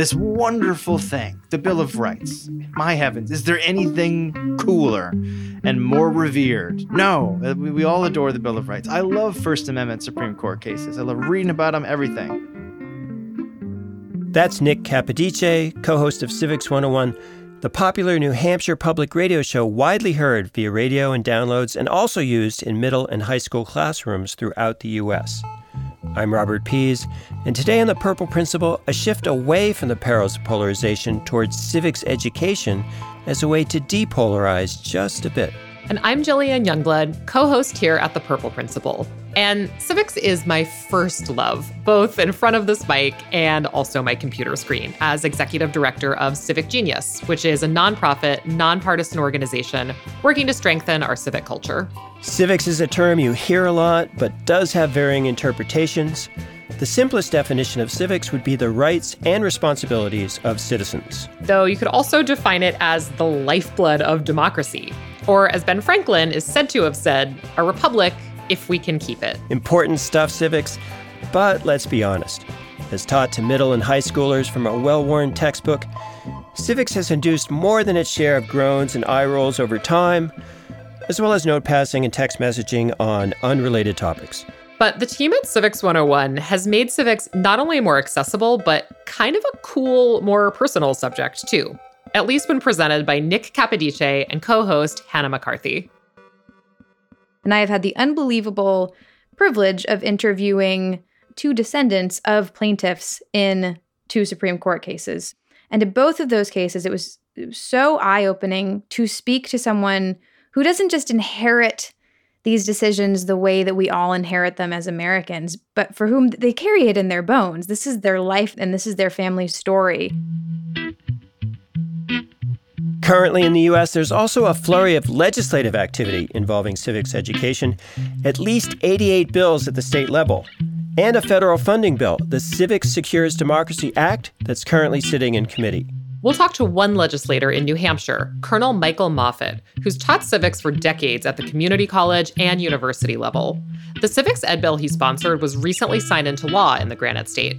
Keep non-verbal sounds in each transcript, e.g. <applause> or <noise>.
this wonderful thing, the Bill of Rights. My heavens, is there anything cooler and more revered? No, uh, we, all adore the Bill of Rights. I love First Amendment Supreme Court cases. I love reading about them, everything. That's Nick Capodice, co host of Civics 101, the popular New Hampshire public radio show widely heard via radio and downloads and also used in middle and high school classrooms throughout the U.S. I'm Robert Pease, and today on The Purple Principle, a shift away from the perils of polarization towards civics education as a way to depolarize just a bit. And I'm Jillian Youngblood, co host here at The Purple Principle. And civics is my first love, both in front of this mic and also my computer screen, as executive director of Civic Genius, which is a nonprofit, nonpartisan organization working to strengthen our civic culture. Civics is a term you hear a lot, but does have varying interpretations. The simplest definition of civics would be the rights and responsibilities of citizens. Though you could also define it as the lifeblood of democracy. Or, as Ben Franklin is said to have said, a republic if we can keep it. Important stuff, civics, but let's be honest. As taught to middle and high schoolers from a well worn textbook, civics has induced more than its share of groans and eye rolls over time, as well as note passing and text messaging on unrelated topics. But the team at Civics 101 has made civics not only more accessible, but kind of a cool, more personal subject, too. At least when presented by Nick Capodice and co host Hannah McCarthy. And I have had the unbelievable privilege of interviewing two descendants of plaintiffs in two Supreme Court cases. And in both of those cases, it was, so eye opening to speak to someone who doesn't just inherit these decisions the way that we all inherit them as Americans, but for whom they carry it in their bones. This is their life and this is their family story. Currently in the U.S., there's also a flurry of legislative activity involving civics education, at least 88 bills at the state level, and a federal funding bill, the Civics Secures Democracy Act, that's currently sitting in committee. We'll talk to one legislator in New Hampshire, Colonel Michael Moffett, who's taught civics for decades at the community college and university level. The civics ed bill he sponsored was recently signed into law in the Granite State.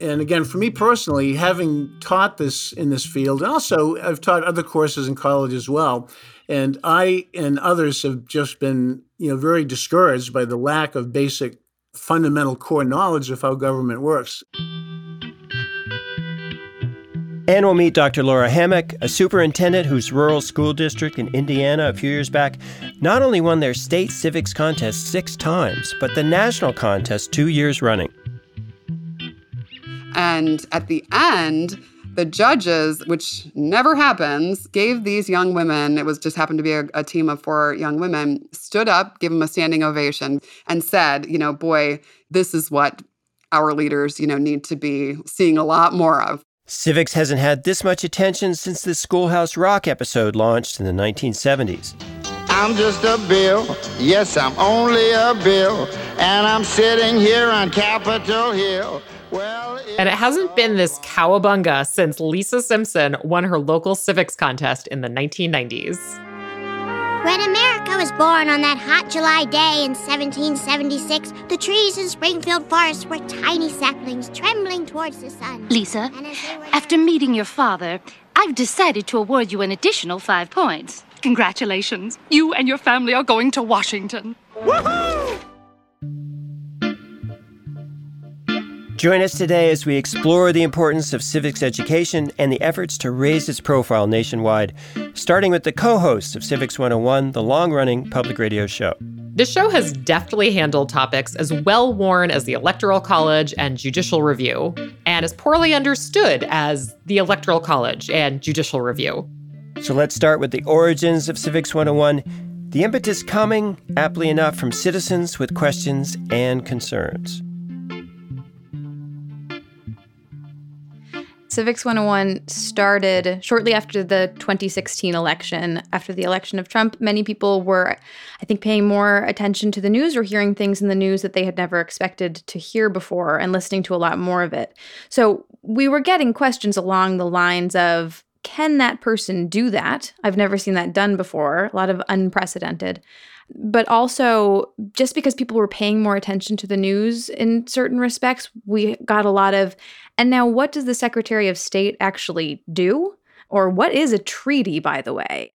And again, for me personally, having taught this in this field, and also I've taught other courses in college as well, and I and others have just been, you know, very discouraged by the lack of basic fundamental core knowledge of how government works. And we'll meet Dr. Laura Hammack, a superintendent whose rural school district in Indiana a few years back not only won their state civics contest six times, but the national contest two years running. And at the end, the judges, which never happens, gave these young women, it was just happened to be a, a, team of four young women, stood up, gave them a standing ovation, and said, you know, boy, this is what our leaders, you know, need to be seeing a lot more of. Civics hasn't had this much attention since the Schoolhouse Rock episode launched in the 1970s. I'm just a bill. Yes, I'm only a bill. And I'm sitting here on Capitol Hill. Well, and it hasn't been this cowabunga since Lisa Simpson won her local civics contest in the 1990s. When America was born on that hot July day in 1776, the trees in Springfield Forest were tiny saplings trembling towards the sun. Lisa, after meeting your father, I've decided to award you an additional five points. Congratulations. You and your family are going to Washington. Woohoo! Join us today as we explore the importance of civics education and the efforts to raise its profile nationwide, starting with the co host of Civics 101, the long running public radio show. This show has deftly handled topics as well worn as the Electoral College and Judicial Review, and as poorly understood as the Electoral College and Judicial Review. So let's start with the origins of Civics 101. The impetus coming, aptly enough, from citizens with questions and concerns. Civics 101 started shortly after the 2016 election. After the election of Trump, many people were, I think, paying more attention to the news or hearing things in the news that they had never expected to hear before and listening to a lot more of it. So we were getting questions along the lines of, can that person do that? I've never seen that done before, a lot of unprecedented. But also just because people were paying more attention to the news in certain respects, we got a lot of, and now what does the Secretary of State actually do? Or what is a treaty, by the way?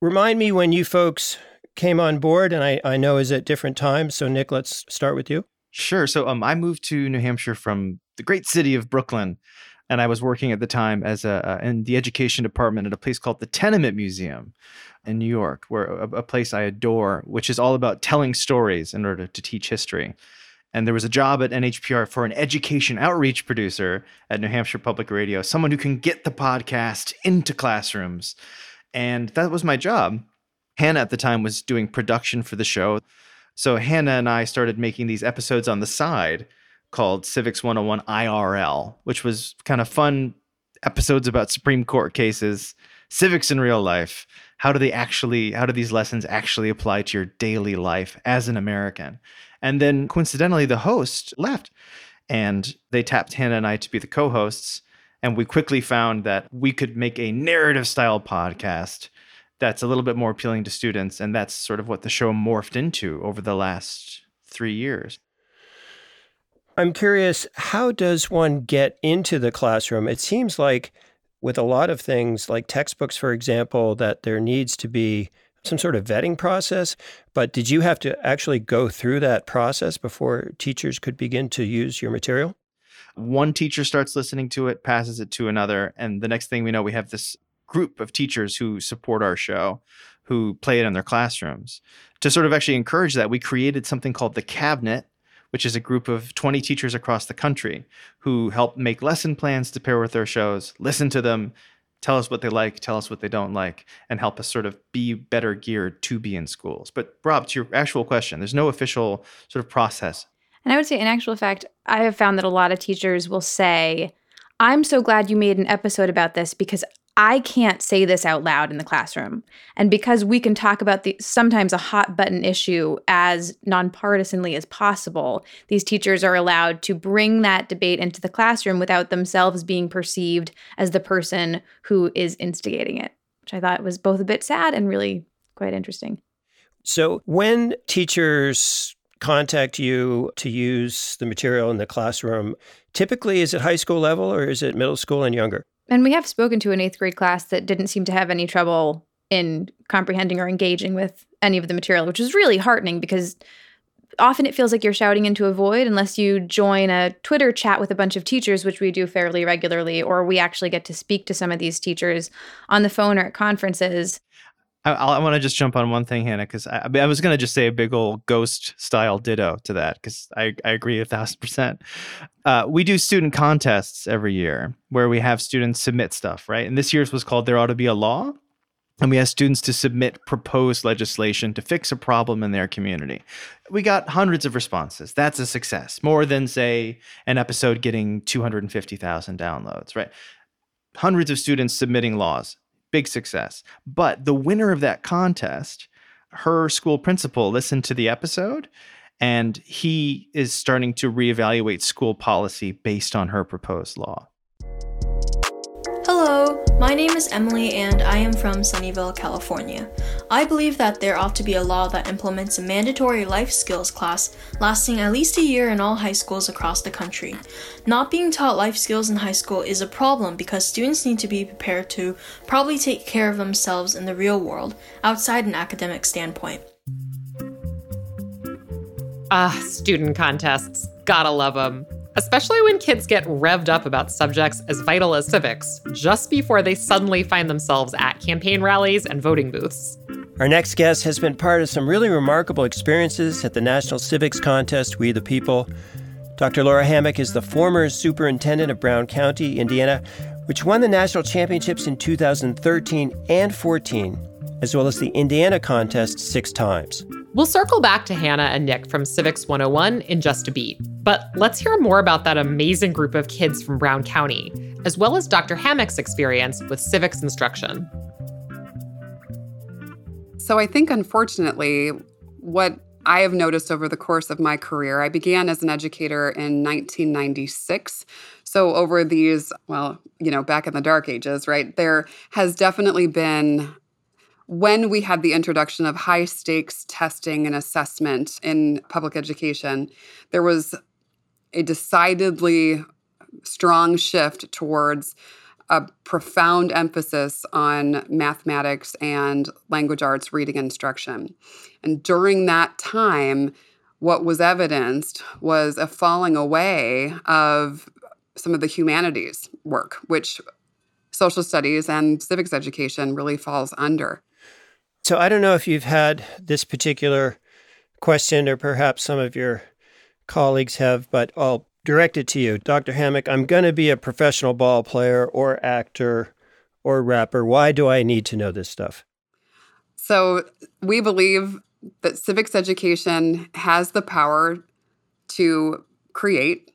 Remind me when you folks came on board, and I, I know is at different times. So, Nick, let's start with you. Sure. So, um, I moved to New Hampshire from the great city of Brooklyn, and I was working at the time as a uh, in the education department at a place called the Tenement Museum in New York, where a, a place I adore, which is all about telling stories in order to teach history. And there was a job at NHPR for an education outreach producer at New Hampshire Public Radio, someone who can get the podcast into classrooms and that was my job. Hannah at the time was doing production for the show. So Hannah and I started making these episodes on the side called Civics 101 IRL, which was kind of fun episodes about Supreme Court cases, civics in real life. How do they actually, how do these lessons actually apply to your daily life as an American? And then coincidentally, the host left and they tapped Hannah and I to be the co hosts. And we quickly found that we could make a narrative style podcast that's a little bit more appealing to students. And that's sort of what the show morphed into over the last three years. I'm curious, how does one get into the classroom? It seems like with a lot of things, like textbooks, for example, that there needs to be some sort of vetting process. But did you have to actually go through that process before teachers could begin to use your material? one teacher starts listening to it, passes it to another, and the next thing we know, we have this group of teachers who support our show who play it in their classrooms. To sort of actually encourage that, we created something called the Cabinet, which is a group of 20 teachers across the country who help make lesson plans to pair with their shows, listen to them, tell us what they like, tell us what they don't like, and help us sort of be better geared to be in schools. But Rob, to your actual question, there's no official sort of process and I would say, in actual fact, I have found that a lot of teachers will say, I'm so glad you made an episode about this because I can't say this out loud in the classroom. And because we can talk about the sometimes a hot button issue as nonpartisanly as possible, these teachers are allowed to bring that debate into the classroom without themselves being perceived as the person who is instigating it, which I thought was both a bit sad and really quite interesting. So when teachers contact you to use the material in the classroom, typically is it high school level or is it middle school and younger? And we have spoken to an eighth grade class that didn't seem to have any trouble in comprehending or engaging with any of the material, which is really heartening because often it feels like you're shouting into a void unless you join a Twitter chat with a bunch of teachers, which we do fairly regularly, or we actually get to speak to some of these teachers on the phone or at conferences. I, I want to just jump on one thing, Hannah, because I, I, was going to just say a big old ghost style ditto to that, because I, I agree a thousand percent. Uh, we do student contests every year where we have students submit stuff, right? And this year's was called There Ought to Be a Law. And we asked students to submit proposed legislation to fix a problem in their community. We got hundreds of responses. That's a success, more than, say, an episode getting 250,000 downloads, right? Hundreds of students submitting laws big success. But the winner of that contest, her school principal listened to the episode and he is starting to reevaluate school policy based on her proposed law. Hello, my name is Emily and I am from Sunnyvale, California. I believe that there ought to be a law that implements a mandatory life skills class lasting at least a year in all high schools across the country. Not being taught life skills in high school is a problem because students need to be prepared to probably take care of themselves in the real world outside an academic standpoint. Ah, student contests. Gotta love them especially when kids get revved up about subjects as vital as civics just before they suddenly find themselves at campaign rallies and voting booths. Our next guest has been part of some really remarkable experiences at the National Civics Contest, We the People. Dr. Laura Hammack is the former superintendent of Brown County, Indiana, which won the national championships in 2013 and 14, as well as the Indiana contest six times. We'll circle back to Hannah and Nick from Civics 101 in just a beat. But let's hear more about that amazing group of kids from Brown County, as well as Dr. Hammack's experience with civics instruction. So I think, unfortunately, what I have noticed over the course of my career, I began as an educator in 1996. So, over these, well, you know, back in the dark ages, right, there has definitely been when we had the introduction of high stakes testing and assessment in public education, there was a decidedly strong shift towards a profound emphasis on mathematics and language arts reading instruction. And during that time, what was evidenced was a falling away of some of the humanities work, which social studies and civics education really falls under. So I don't know if you've had this particular question, or perhaps some of your colleagues have, but I'll direct it to you. Dr. Hammack, I'm going to be a professional ball player or actor or rapper. Why do I need to know this stuff? So we believe that civics education has the power to create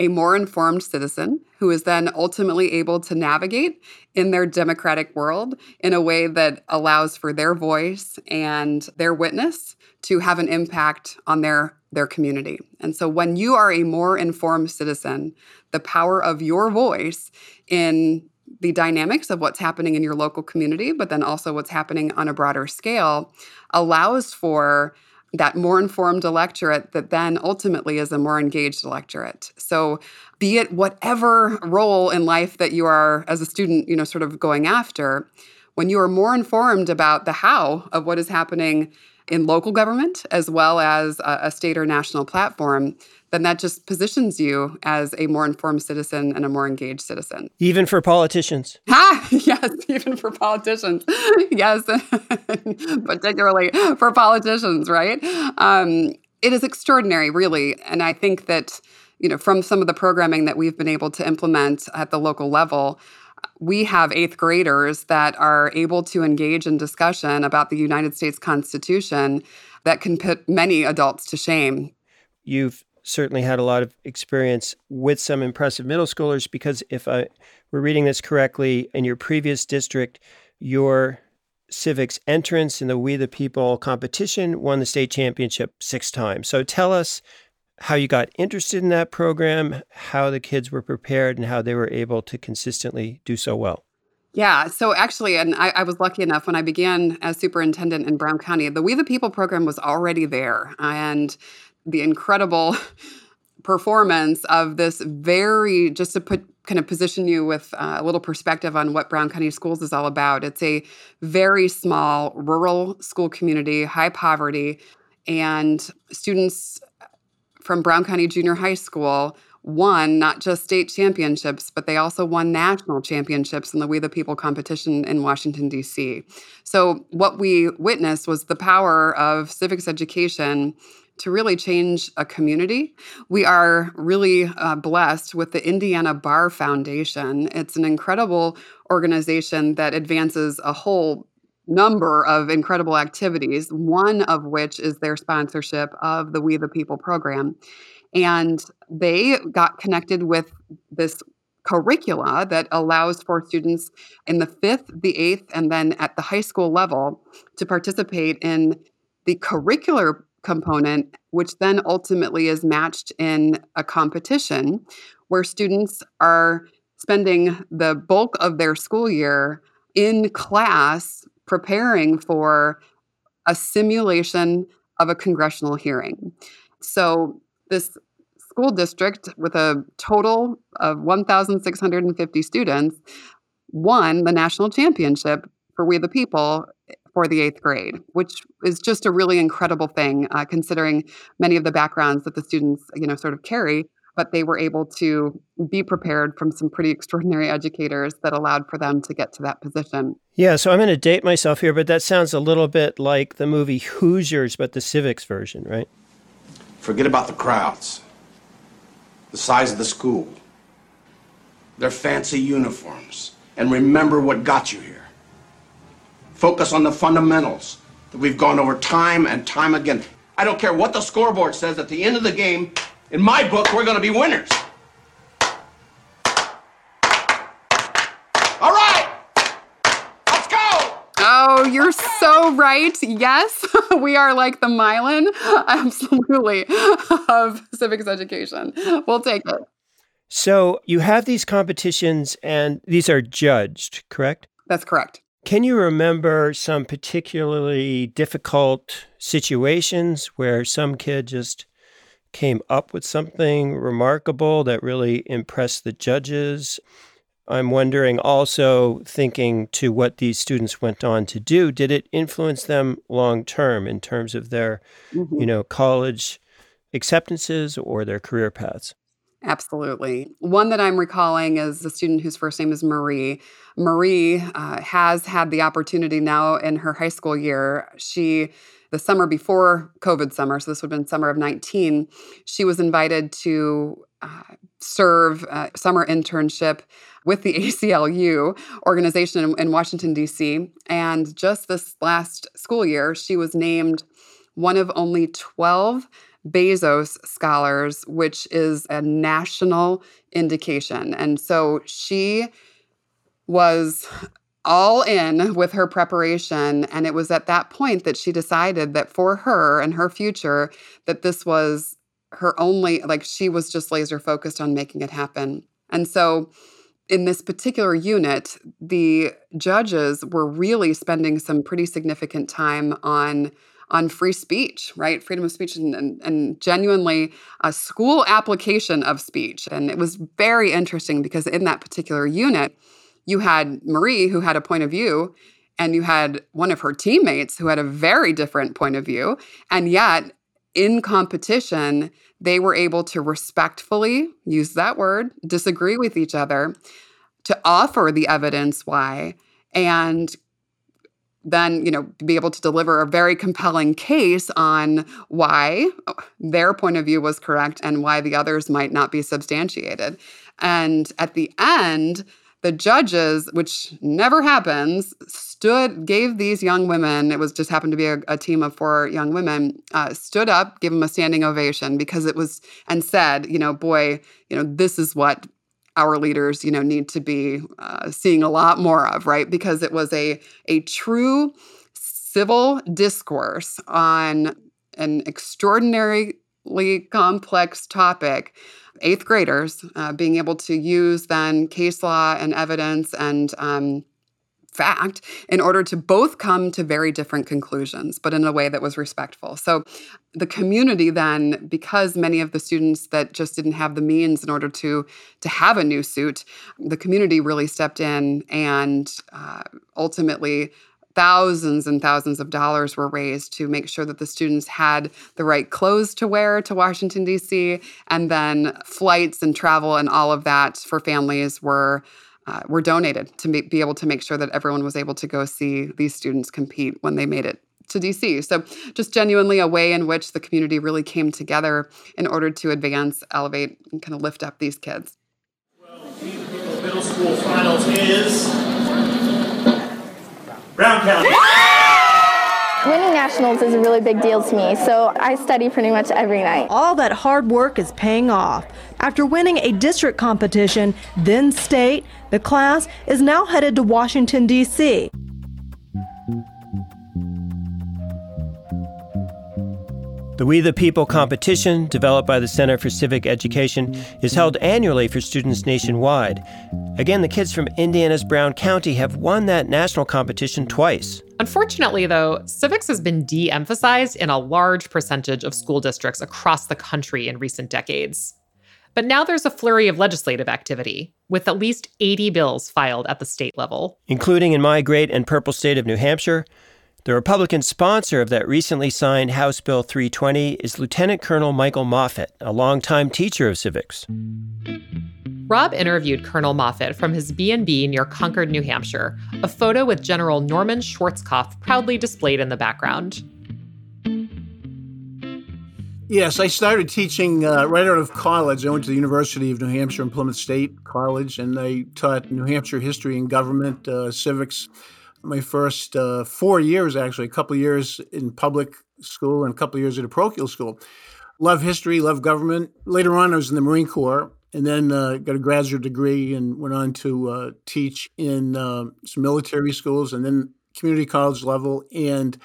a more informed citizen who is then ultimately able to navigate in their democratic world in a way that allows for their voice and their witness to have an impact on their their community. And so when you are a more informed citizen, the power of your voice in the dynamics of what's happening in your local community, but then also what's happening on a broader scale allows for that more informed electorate that then ultimately is a more engaged electorate. So be it whatever role in life that you are as a student, you know, sort of going after, when you are more informed about the how of what is happening in local government as well as a, a state or national platform, then that just positions you as a more informed citizen and a more engaged citizen. Even for politicians. <laughs> Ha! Yes, even for politicians. <laughs> yes, <laughs> particularly for politicians, right? Um, it is extraordinary, really. And I think that, you know, from some of the programming that we've been able to implement at the local level, we have eighth graders that are able to engage in discussion about the United States Constitution that can put many adults to shame. You've certainly had a lot of experience with some impressive middle schoolers because if I were reading this correctly, in your previous district, your civics entrance in the We the People competition won the state championship six times. So tell us how you got interested in that program, how the kids were prepared, and how they were able to consistently do so well. Yeah, so actually, and I, I, was lucky enough when I began as superintendent in Brown County, the We the People program was already there. And the incredible <laughs> performance of this very, just to put kind of position you with uh, a little perspective on what Brown County Schools is all about. It's a very small rural school community, high poverty, and students from Brown County Junior High School won not just state championships, but they also won national championships in the We the People competition in Washington, D.C. So, what we witnessed was the power of civics education to really change a community. We are really uh, blessed with the Indiana Bar Foundation. It's an incredible organization that advances a whole number of incredible activities, one of which is their sponsorship of the We the People program. And they got connected with this curricula that allows for students in the fifth, the eighth, and then at the high school level to participate in the curricular component, which then ultimately is matched in a competition where students are spending the bulk of their school year in class preparing for a simulation of a congressional hearing. So, this school district with a total of 1,650 students won the national championship for We the People for the eighth grade, which is just a really incredible thing, uh, considering many of the backgrounds that the students, you know, sort of carry but they were able to be prepared from some pretty extraordinary educators that allowed for them to get to that position. Yeah, so I'm going to date myself here, but that sounds a little bit like the movie Hoosiers, but the civics version, right? Forget about the crowds, the size of the school, their fancy uniforms, and remember what got you here. Focus on the fundamentals that we've gone over time and time again. I don't care what the scoreboard says at the end of the game, in my book, we're going to be winners. All right, let's go. Oh, you're so right. Yes, <laughs> we are like the Milan, <laughs> absolutely, <laughs> of civics education. We'll take it. So you have these competitions, and these are judged, correct? That's correct. Can you remember some particularly difficult situations where some kid just came up with something remarkable that really impressed the judges? I'm wondering also, thinking to what these students went on to do, did it influence them long term in terms of their, mm-hmm. you know, college acceptances or their career paths? Absolutely. One that I'm recalling is the student whose first name is Marie. Marie uh, has had the opportunity now in her high school year. She, the summer before COVID summer, so this would have been summer of 19, she was invited to uh, serve a summer internship with the <laughs> ACLU organization in, in Washington, D.C. And just this last school year, she was named one of only 12 Bezos Scholars, which is a national indication. And so she was all in with her preparation and it was at that point that she decided that for her and her future that this was her only like she was just laser focused on making it happen. And so in this particular unit, the judges were really spending some pretty significant time on on free speech, right? Freedom of speech and, and, and, genuinely a school application of speech. And it was very interesting because in that particular unit, you had Marie, who had a point of view, and you had one of her teammates who had a very different point of view. And yet, in competition, they were able to respectfully use that word, disagree with each other, to offer the evidence why, and then you know be able to deliver a very compelling case on why their point of view was correct and why the others might not be substantiated. And at the end the judges which never happens stood gave these young women it was just happened to be a, a team of four young women uh, stood up gave them a standing ovation because it was and said you know boy you know this is what our leaders, you know, need to be uh, seeing a lot more of, right? Because it was a a true civil discourse on an extraordinarily complex topic. Eighth graders uh, being able to use then case law and evidence and um, fact in order to both come to very different conclusions, but in a way that was respectful. So the community then, because many of the students that just didn't have the means in order to to have a new suit, the community really stepped in and uh, ultimately thousands and thousands of dollars were raised to make sure that the students had the right clothes to wear to Washington D.C. and then flights and travel and all of that for families were uh, were donated to be, able to make sure that everyone was able to go see these students compete when they made it to DC. So, just genuinely a way in which the community really came together in order to advance, elevate, and kind of lift up these kids. Well, middle school finals is Brown County. Winning nationals is a really big deal to me, so I study pretty much every night. All that hard work is paying off. After winning a district competition, then state, the class is now headed to Washington, D.C. The We the People competition, developed by the Center for Civic Education, is held annually for students nationwide. Again, the kids from Indiana's Brown County have won that national competition twice. Unfortunately, though, civics has been de emphasized in a large percentage of school districts across the country in recent decades. But now there's a flurry of legislative activity, with at least 80 bills filed at the state level. Including in my great and purple state of New Hampshire, the Republican sponsor of that recently signed House Bill 320 is Lieutenant Colonel Michael Moffett, a longtime teacher of civics. Rob interviewed Colonel Moffett from his B&B near Concord, New Hampshire, a photo with General Norman Schwarzkopf proudly displayed in the background. Yes, I started teaching uh, right out of college. I went to the University of New Hampshire and Plymouth State College, and I taught New Hampshire history and government, uh, civics, my first uh, four years, actually, a couple years in public school and a couple years at a parochial school. Love history, love government. Later on, I was in the Marine Corps and then uh, got a graduate degree and went on to uh, teach in uh, some military schools and then community college level and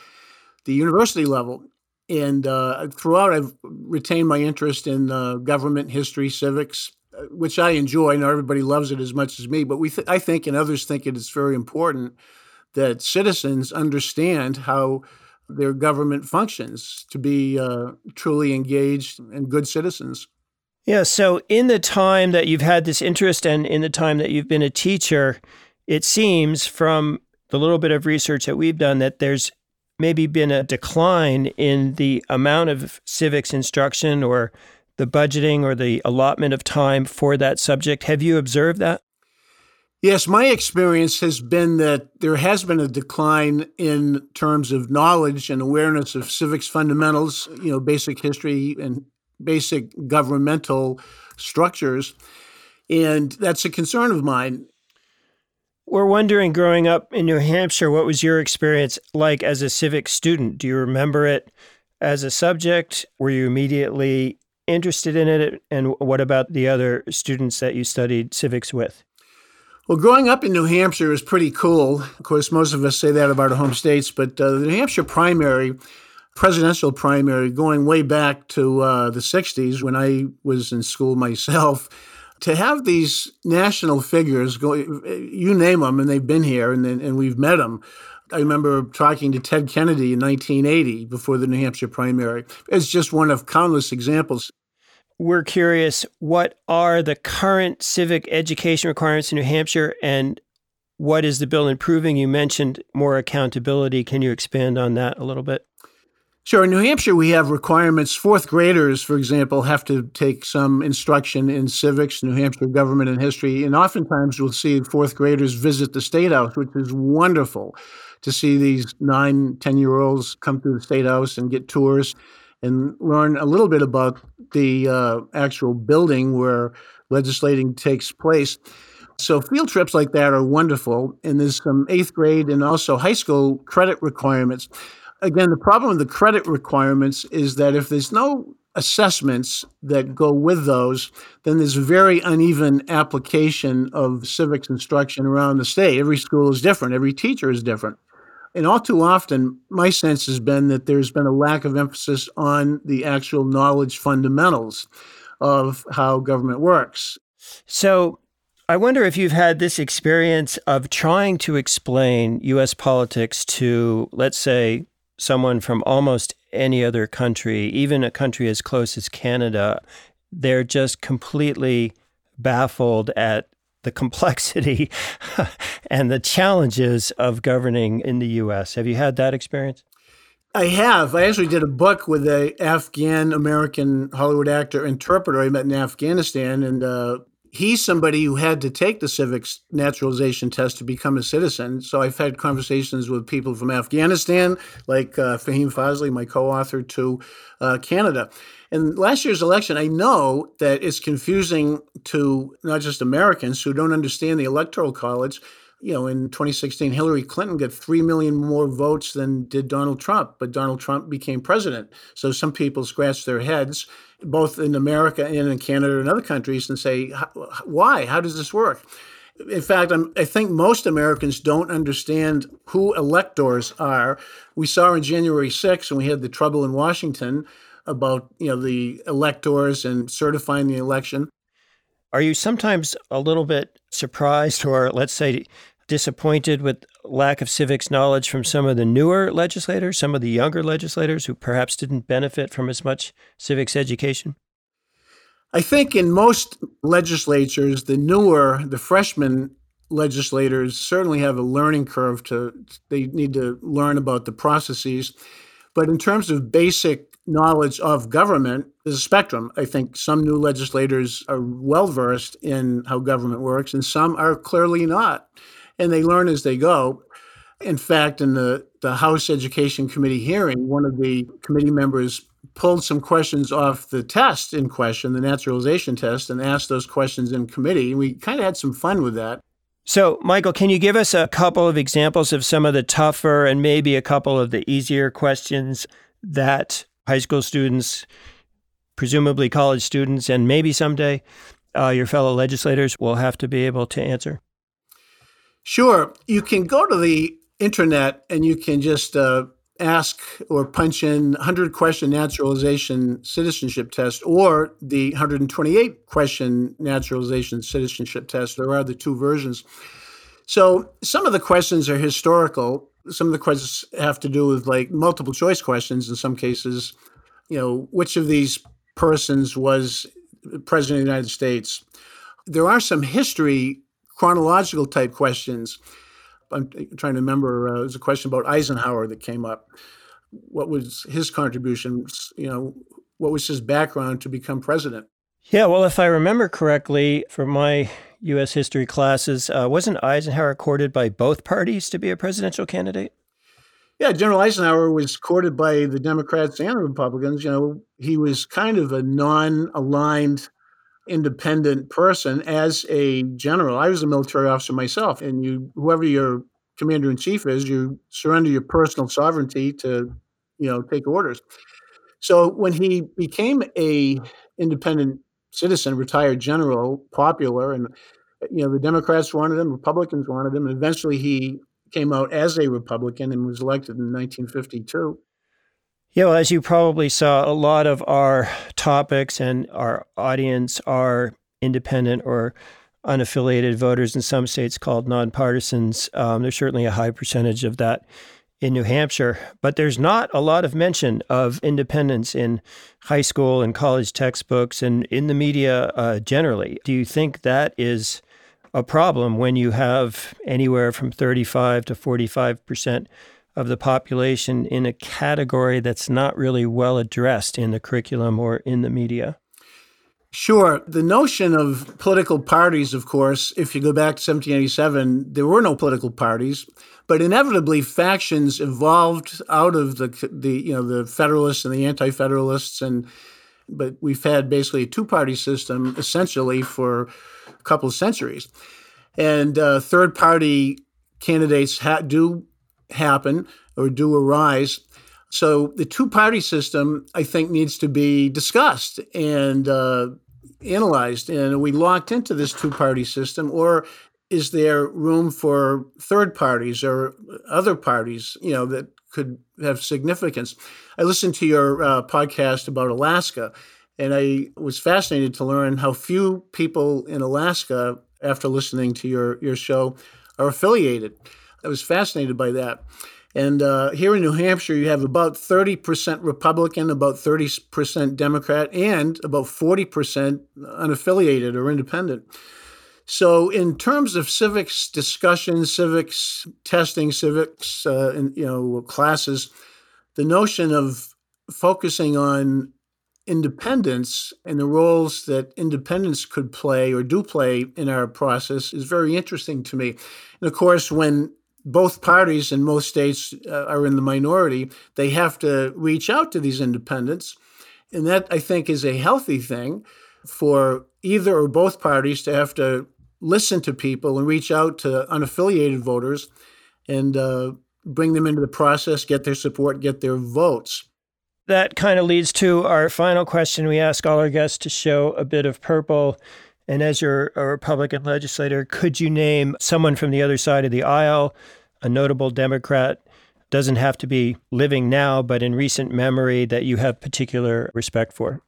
the university level. And uh, throughout, I've retained my interest in uh, government, history, civics, which I enjoy. I know everybody loves it as much as me, but we th- I think and others think it is very important that citizens understand how their government functions to be uh, truly engaged and good citizens. Yeah. So, in the time that you've had this interest and in the time that you've been a teacher, it seems from the little bit of research that we've done that there's maybe been a decline in the amount of civics instruction or the budgeting or the allotment of time for that subject. Have you observed that? Yes, my experience has been that there has been a decline in terms of knowledge and awareness of civics fundamentals, you know, basic history and basic governmental structures. And that's a concern of mine. We're wondering, growing up in New Hampshire, what was your experience like as a civics student? Do you remember it as a subject? Were you immediately interested in it? And what about the other students that you studied civics with? Well, growing up in New Hampshire is pretty cool. Of course, most of us say that about our home states, but uh, the New Hampshire primary, presidential primary, going way back to uh, the 60s when I was in school myself, to have these national figures go, you name them, and they've been here and, and we've met them. I remember talking to Ted Kennedy in 1980 before the New Hampshire primary. It's just one of countless examples. We're curious what are the current civic education requirements in New Hampshire and what is the bill improving? You mentioned more accountability. Can you expand on that a little bit? Sure. In New Hampshire, we have requirements. Fourth graders, for example, have to take some instruction in civics, New Hampshire government and history. And oftentimes we'll see fourth graders visit the State House, which is wonderful to see these nine, 10 year olds come to the State House and get tours and learn a little bit about the uh, actual building where legislating takes place. So field trips like that are wonderful. And there's some eighth grade and also high school credit requirements again, the problem with the credit requirements is that if there's no assessments that go with those, then there's very uneven application of civics instruction around the state. Every school is different, every teacher is different. And all too often, my sense has been that there's been a lack of emphasis on the actual knowledge fundamentals of how government works. So, I wonder if you've had this experience of trying to explain US politics to, let's say, someone from almost any other country, even a country as close as Canada, they're just completely baffled at the complexity <laughs> and the challenges of governing in the US. Have you had that experience? I have. I actually did a book with a Afghan American Hollywood actor interpreter I met in Afghanistan, and uh, he's somebody who had to take the civics naturalization test to become a citizen. So I've had conversations with people from Afghanistan, like uh, Fahim Fazli, my co-author, to uh, Canada. And last year's election, I know that it's confusing to not just Americans who don't understand the Electoral College. You know, in 2016, Hillary Clinton got 3 million more votes than did Donald Trump, but Donald Trump became president. So some people scratch their heads both in America and in Canada and other countries and say, why? How does this work? In fact, I'm, i think most Americans don't understand who electors are. We saw on January 6th when we had the trouble in Washington about you know the electors and certifying the election. Are you sometimes a little bit surprised, or let's say disappointed with lack of civics knowledge from some of the newer legislators, some of the younger legislators who perhaps didn't benefit from as much civics education? I think in most legislatures, the newer, the freshman legislators certainly have a learning curve to they need to learn about the processes. But in terms of basic knowledge of government, is a spectrum. I think some new legislators are well versed in how government works, and some are clearly not and they learn as they go. In fact, in the, the House Education Committee hearing, one of the committee members pulled some questions off the test in question, the naturalization test, and asked those questions in committee. And we kind of had some fun with that. So, Michael, can you give us a couple of examples of some of the tougher and maybe a couple of the easier questions that high school students, presumably college students, and maybe someday uh, your fellow legislators will have to be able to answer? Sure. You can go to the internet and you can just uh, ask or punch in 100 question naturalization citizenship test or the 128 question naturalization citizenship test. There are the two versions. So some of the questions are historical. Some of the questions have to do with like multiple choice questions in some cases. You know, which of these persons was president of the United States? There are some history, chronological type questions. I'm trying to remember. Uh, there's a question about Eisenhower that came up. What was his contribution? You know, what was his background to become president? Yeah, well, if I remember correctly from my U.S. history classes, uh, wasn't Eisenhower courted by both parties to be a presidential candidate? Yeah, General Eisenhower was courted by the Democrats and the Republicans. You know, he was kind of a non aligned independent person as a general. I was a military officer myself, and you, whoever your commander in chief is, you surrender your personal sovereignty to, you know, take orders. So when he became a independent citizen, retired general, popular, and you know the Democrats wanted him, Republicans wanted him, and eventually he came out as a Republican and was elected in 1952. Yeah, well, as you probably saw, a lot of our topics and our audience are independent or unaffiliated voters in some states called nonpartisans. Um, there's certainly a high percentage of that in New Hampshire, but there's not a lot of mention of independence in high school and college textbooks and in the media uh, generally. Do you think that is a problem when you have anywhere from 35 to 45 percent of the population in a category that's not really well addressed in the curriculum or in the media? Sure. The notion of political parties, of course, if you go back to 1787, there were no political parties, but inevitably factions evolved out of the the you know the Federalists and the Anti-Federalists, and but we've had basically a two-party system essentially for a couple of centuries, and uh, third-party candidates ha- do happen or do arise. So the two party system, I think, needs to be discussed and uh, analyzed. And we locked into this two party system, or is there room for third parties or other parties, you know, that could have significance? I listened to your uh, podcast about Alaska, and I was fascinated to learn how few people in Alaska, after listening to your your show, are affiliated. I was fascinated by that. And uh, here in New Hampshire, you have about 30% Republican, about 30% Democrat, and about 40% unaffiliated or independent. So, in terms of civics discussion, civics testing, civics, uh, and, you know, classes, the notion of focusing on independence and the roles that independence could play or do play in our process is very interesting to me. And of course, when both parties in most states uh, are in the minority, they have to reach out to these independents. And that, I think, is a healthy thing for either or both parties to have to listen to people and reach out to unaffiliated voters and uh, bring them into the process, get their support, get their votes. That kind of leads to our final question. We ask all our guests to show a bit of purple. And as you're a Republican legislator, could you name someone from the other side of the aisle, a notable Democrat? Doesn't have to be living now, but in recent memory that you have particular respect for.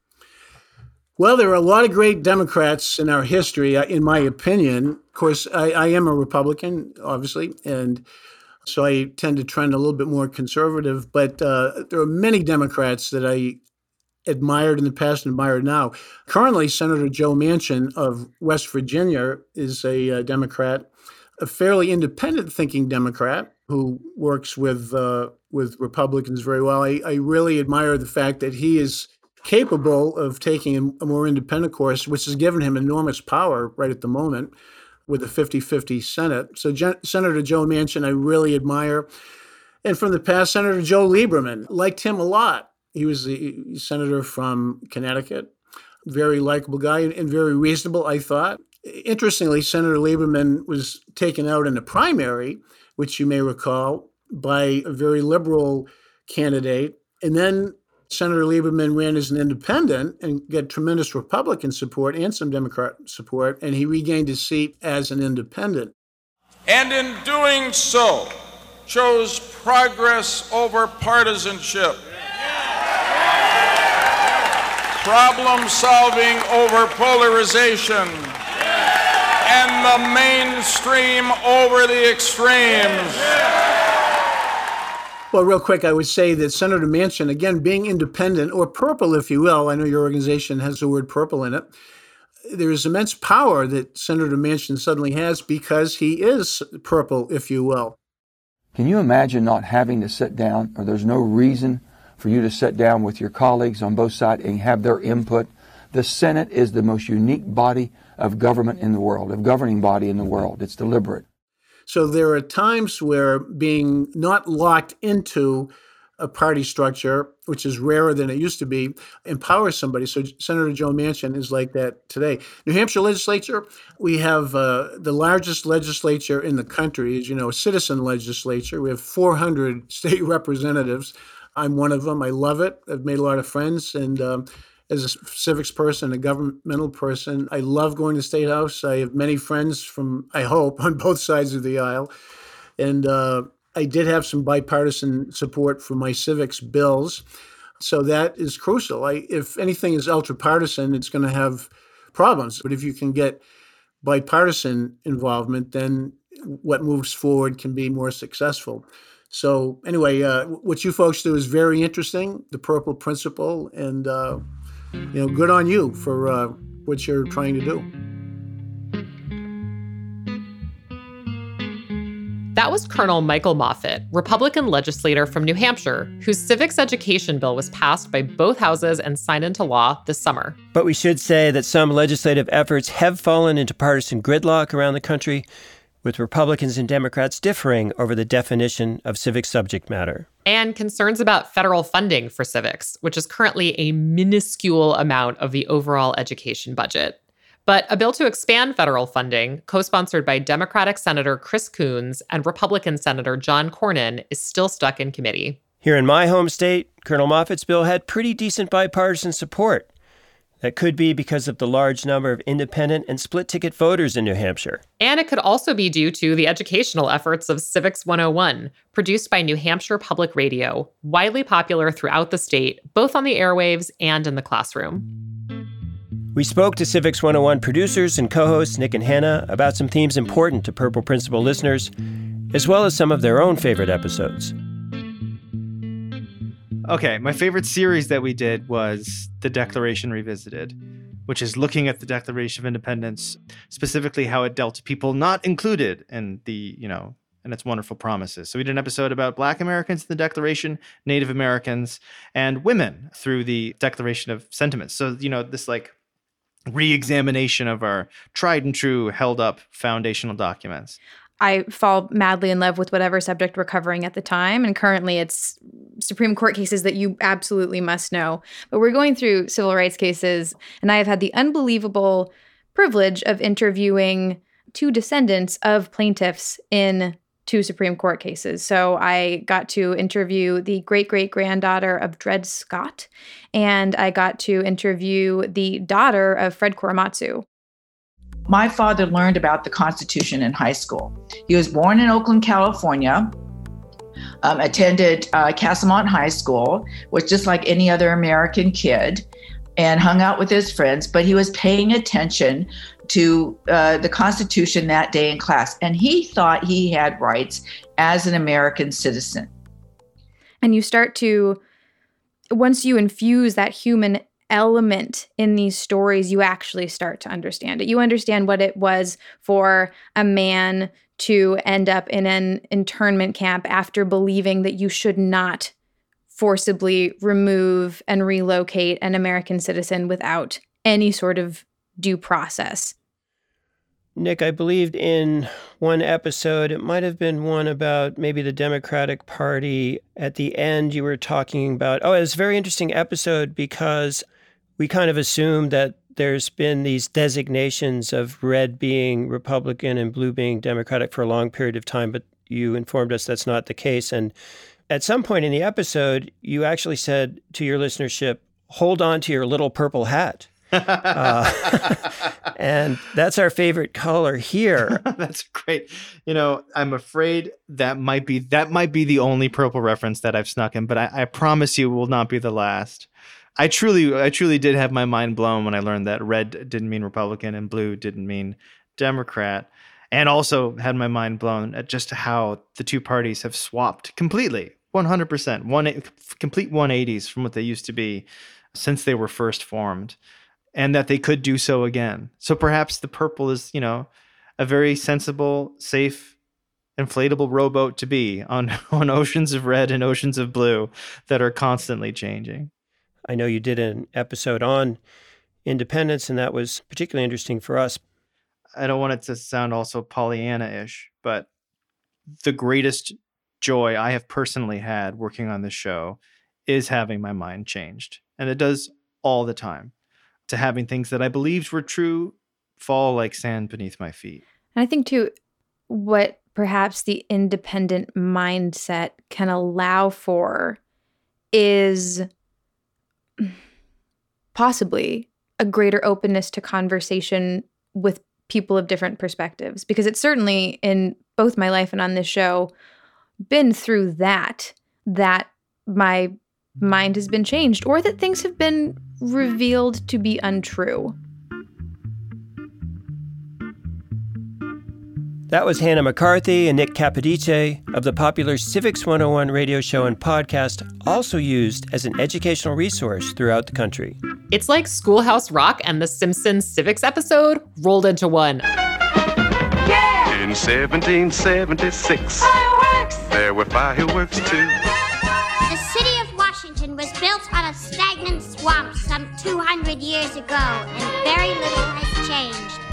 Well, there are a lot of great Democrats in our history, uh, in my opinion. Of course, I, I am a Republican, obviously, and so I tend to trend a little bit more conservative. But uh, there are many Democrats that I admired in the past and admired now. Currently, Senator Joe Manchin of West Virginia is a uh, Democrat, a fairly independent thinking Democrat who works with uh, with Republicans very well. I, I, really admire the fact that he is capable of taking a more independent course, which has given him enormous power right at the moment with the 50 50 Senate. So, Gen- Senator Joe Manchin, I really admire. And from the past, Senator Joe Lieberman, liked him a lot. He was the senator from Connecticut, very likable guy and very reasonable, I thought. Interestingly, Senator Lieberman was taken out in a primary, which you may recall, by a very liberal candidate. And then Senator Lieberman ran as an independent and got tremendous Republican support and some Democrat support, and he regained his seat as an independent. And in doing so, chose progress over partisanship problem solving over polarization, and the mainstream over the extremes. Well, real quick, I would say that Senator Manchin, again, being independent or purple, if you will, I know your organization has the word purple in it. There is immense power that Senator Manchin suddenly has because he is purple, if you will. Can you imagine not having to sit down, or there's no reason for you to sit down with your colleagues on both sides and have their input? The Senate is the most unique body of government in the world, of governing body in the world. It's deliberate. So there are times where being not locked into a party structure, which is rarer than it used to be, empowers somebody. So Senator Joe Manchin is like that today. New Hampshire legislature, we have uh, the largest legislature in the country, as you know, a citizen legislature. We have 400 <laughs> state representatives. I'm one of them. I love it. I've made a lot of friends, and um, as a civics person, a governmental person. I love going to State House. I have many friends from, I hope, <laughs> on both sides of the aisle. And uh, I did have some bipartisan support for my civics bills. So that is crucial. I, if anything is ultra partisan, it's going to have problems. But if you can get bipartisan involvement, then what moves forward can be more successful. So anyway, uh, what you folks do is very interesting. The Purple Principle, and uh, you know, good on you for uh, what you're trying to do. That was Colonel Michael Moffett, Republican legislator from New Hampshire, whose civics education bill was passed by both houses and signed into law this summer. But we should say that some legislative efforts have fallen into partisan gridlock around the country, with Republicans and Democrats differing over the definition of civic subject matter. And concerns about federal funding for civics, which is currently a minuscule amount of the overall education budget. But a bill to expand federal funding, co sponsored by Democratic Senator Chris Coons and Republican Senator John Cornyn, is still stuck in committee. Here in my home state, Colonel Moffett's bill had pretty decent bipartisan support. That could be because of the large number of independent and split ticket voters in New Hampshire. And it could also be due to the educational efforts of Civics 101, produced by New Hampshire Public Radio, widely popular throughout the state, both on the airwaves and in the classroom. We spoke to Civics 101 producers and co hosts Nick and Hannah about some themes important to Purple Principle listeners, as well as some of their own favorite episodes. Okay, my favorite series that we did was The Declaration Revisited, which is looking at the Declaration of Independence, specifically how it dealt to people not included in the, you know, and its wonderful promises. So we did an episode about Black Americans in the Declaration, Native Americans, and women through the Declaration of Sentiments. So, you know, this like re-examination of our tried and true held up foundational documents I fall madly in love with whatever subject we're covering at the time. And currently it's Supreme Court cases that you absolutely must know. But we're going through civil rights cases, and I have had the unbelievable privilege of interviewing two descendants of plaintiffs in two Supreme Court cases. So I got to interview the great great granddaughter of Dred Scott, and I got to interview the daughter of Fred Korematsu. My father learned about the Constitution in high school. He was born in Oakland, California. Um, attended uh, Castlemont High School, was just like any other American kid, and hung out with his friends. But he was paying attention to uh, the Constitution that day in class. And he thought he had rights as an American citizen. And you start to, once you infuse that human element in these stories, you actually start to understand it. You understand what it was for a man to end up in an internment camp after believing that you should not forcibly remove and relocate an American citizen without any sort of due process. Nick, I believed in one episode, it might have been one about maybe the Democratic Party. At the end, you were talking about, oh, it was a very interesting episode because we kind of assumed that there's been these designations of red being Republican and blue being Democratic for a long period of time, but you informed us that's not the case. And at some point in the episode, you actually said to your listenership, hold on to your little purple hat <laughs> uh, <laughs> and that's our favorite color here. <laughs> that's great. You know, I'm afraid that might be that might be the only purple reference that I've snuck in, but I, I promise you it will not be the last. I truly, I truly did have my mind blown when I learned that red didn't mean Republican and blue didn't mean Democrat, and also had my mind blown at just how the two parties have swapped completely 100%, one complete 180s from what they used to be since they were first formed, and that they could do so again. So perhaps the purple is, you know, a very sensible, safe, inflatable rowboat to be on, <laughs> on oceans of red and oceans of blue that are constantly changing. I know you did an episode on independence, and that was particularly interesting for us. I don't want it to sound also Pollyanna ish, but the greatest joy I have personally had working on this show is having my mind changed. And it does all the time to having things that I believed were true fall like sand beneath my feet. And I think, too, what perhaps the independent mindset can allow for is possibly a greater openness to conversation with people of different perspectives. Because it's certainly in both my life and on this show been through that, that my mind has been changed or that things have been revealed to be untrue. That was Hannah McCarthy and Nick Capodice of the popular Civics 101 radio show and podcast, also used as an educational resource throughout the country. It's like Schoolhouse Rock and the Simpsons Civics episode rolled into one. Yeah! In 1776, fireworks! there were fireworks too. The city of Washington was built on a stagnant swamp some 200 years ago, and very little has changed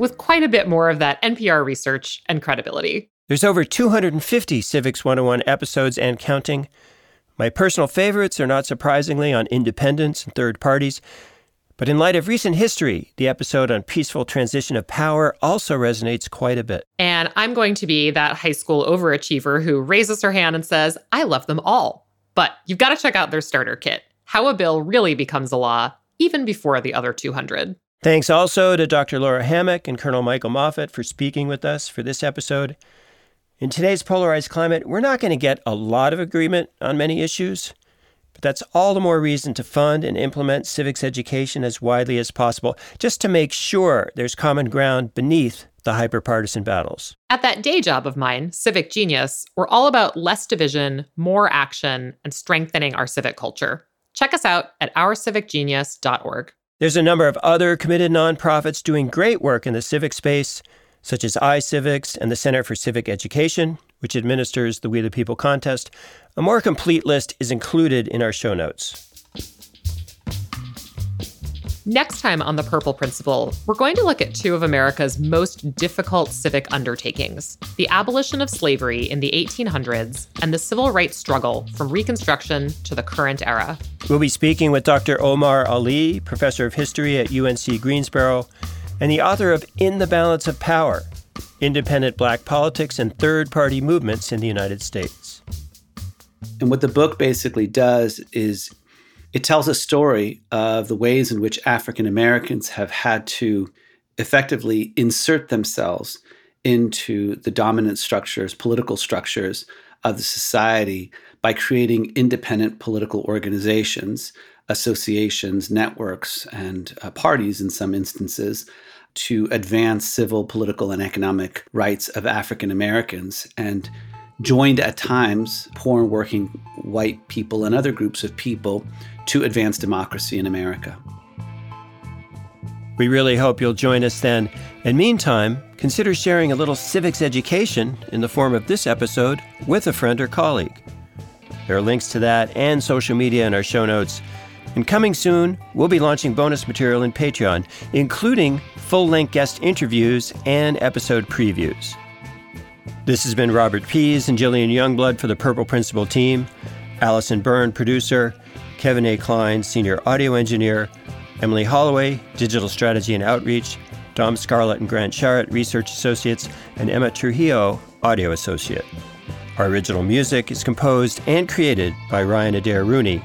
with quite a bit more of that NPR research and credibility. There's over 250 Civics 101 episodes and counting. My personal favorites are not surprisingly on independence and third parties. But in light of recent history, the episode on peaceful transition of power also resonates quite a bit. And I'm going to be that high school overachiever who raises her hand and says, I love them all. But you've got to check out their starter kit How a Bill Really Becomes a Law, even before the other 200. Thanks also to Dr. Laura Hammack and Colonel Michael Moffett for speaking with us for this episode. In today's polarized climate, we're not going to get a lot of agreement on many issues, but that's all the more reason to fund and implement civics education as widely as possible, just to make sure there's common ground beneath the hyperpartisan battles. At that day job of mine, Civic Genius, we're all about less division, more action, and strengthening our civic culture. Check us out at ourcivicgenius.org. There's a number of other committed nonprofits doing great work in the civic space, such as iCivics and the Center for Civic Education, which administers the We the People contest. A more complete list is included in our show notes. Next time on The Purple Principle, we're going to look at two of America's most difficult civic undertakings the abolition of slavery in the 1800s and the civil rights struggle from Reconstruction to the current era. We'll be speaking with Dr. Omar Ali, professor of history at UNC Greensboro, and the author of In the Balance of Power Independent Black Politics and Third Party Movements in the United States. And what the book basically does is it tells a story of the ways in which African Americans have had to effectively insert themselves into the dominant structures, political structures of the society by creating independent political organizations, associations, networks, and uh, parties in some instances to advance civil, political, and economic rights of African Americans. And joined at times poor and working white people and other groups of people to advance democracy in America. We really hope you'll join us then. And meantime, consider sharing a little civics education in the form of this episode with a friend or colleague. There are links to that and social media in our show notes. And coming soon, we'll be launching bonus material in Patreon, including full length guest interviews and episode previews. This has been Robert Pease and Jillian Youngblood for the Purple Principle team, Allison Byrne, producer, Kevin A. Klein, senior audio engineer, Emily Holloway, digital strategy and outreach, Dom Scarlett and Grant Sharrett, research associates, and Emma Trujillo, audio associate. Our original music is composed and created by Ryan Adair Rooney.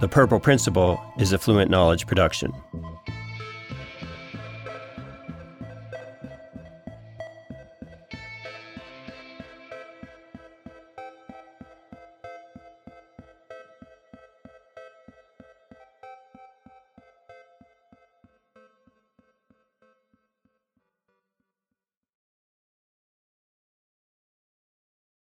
The Purple Principle is a Fluent Knowledge production.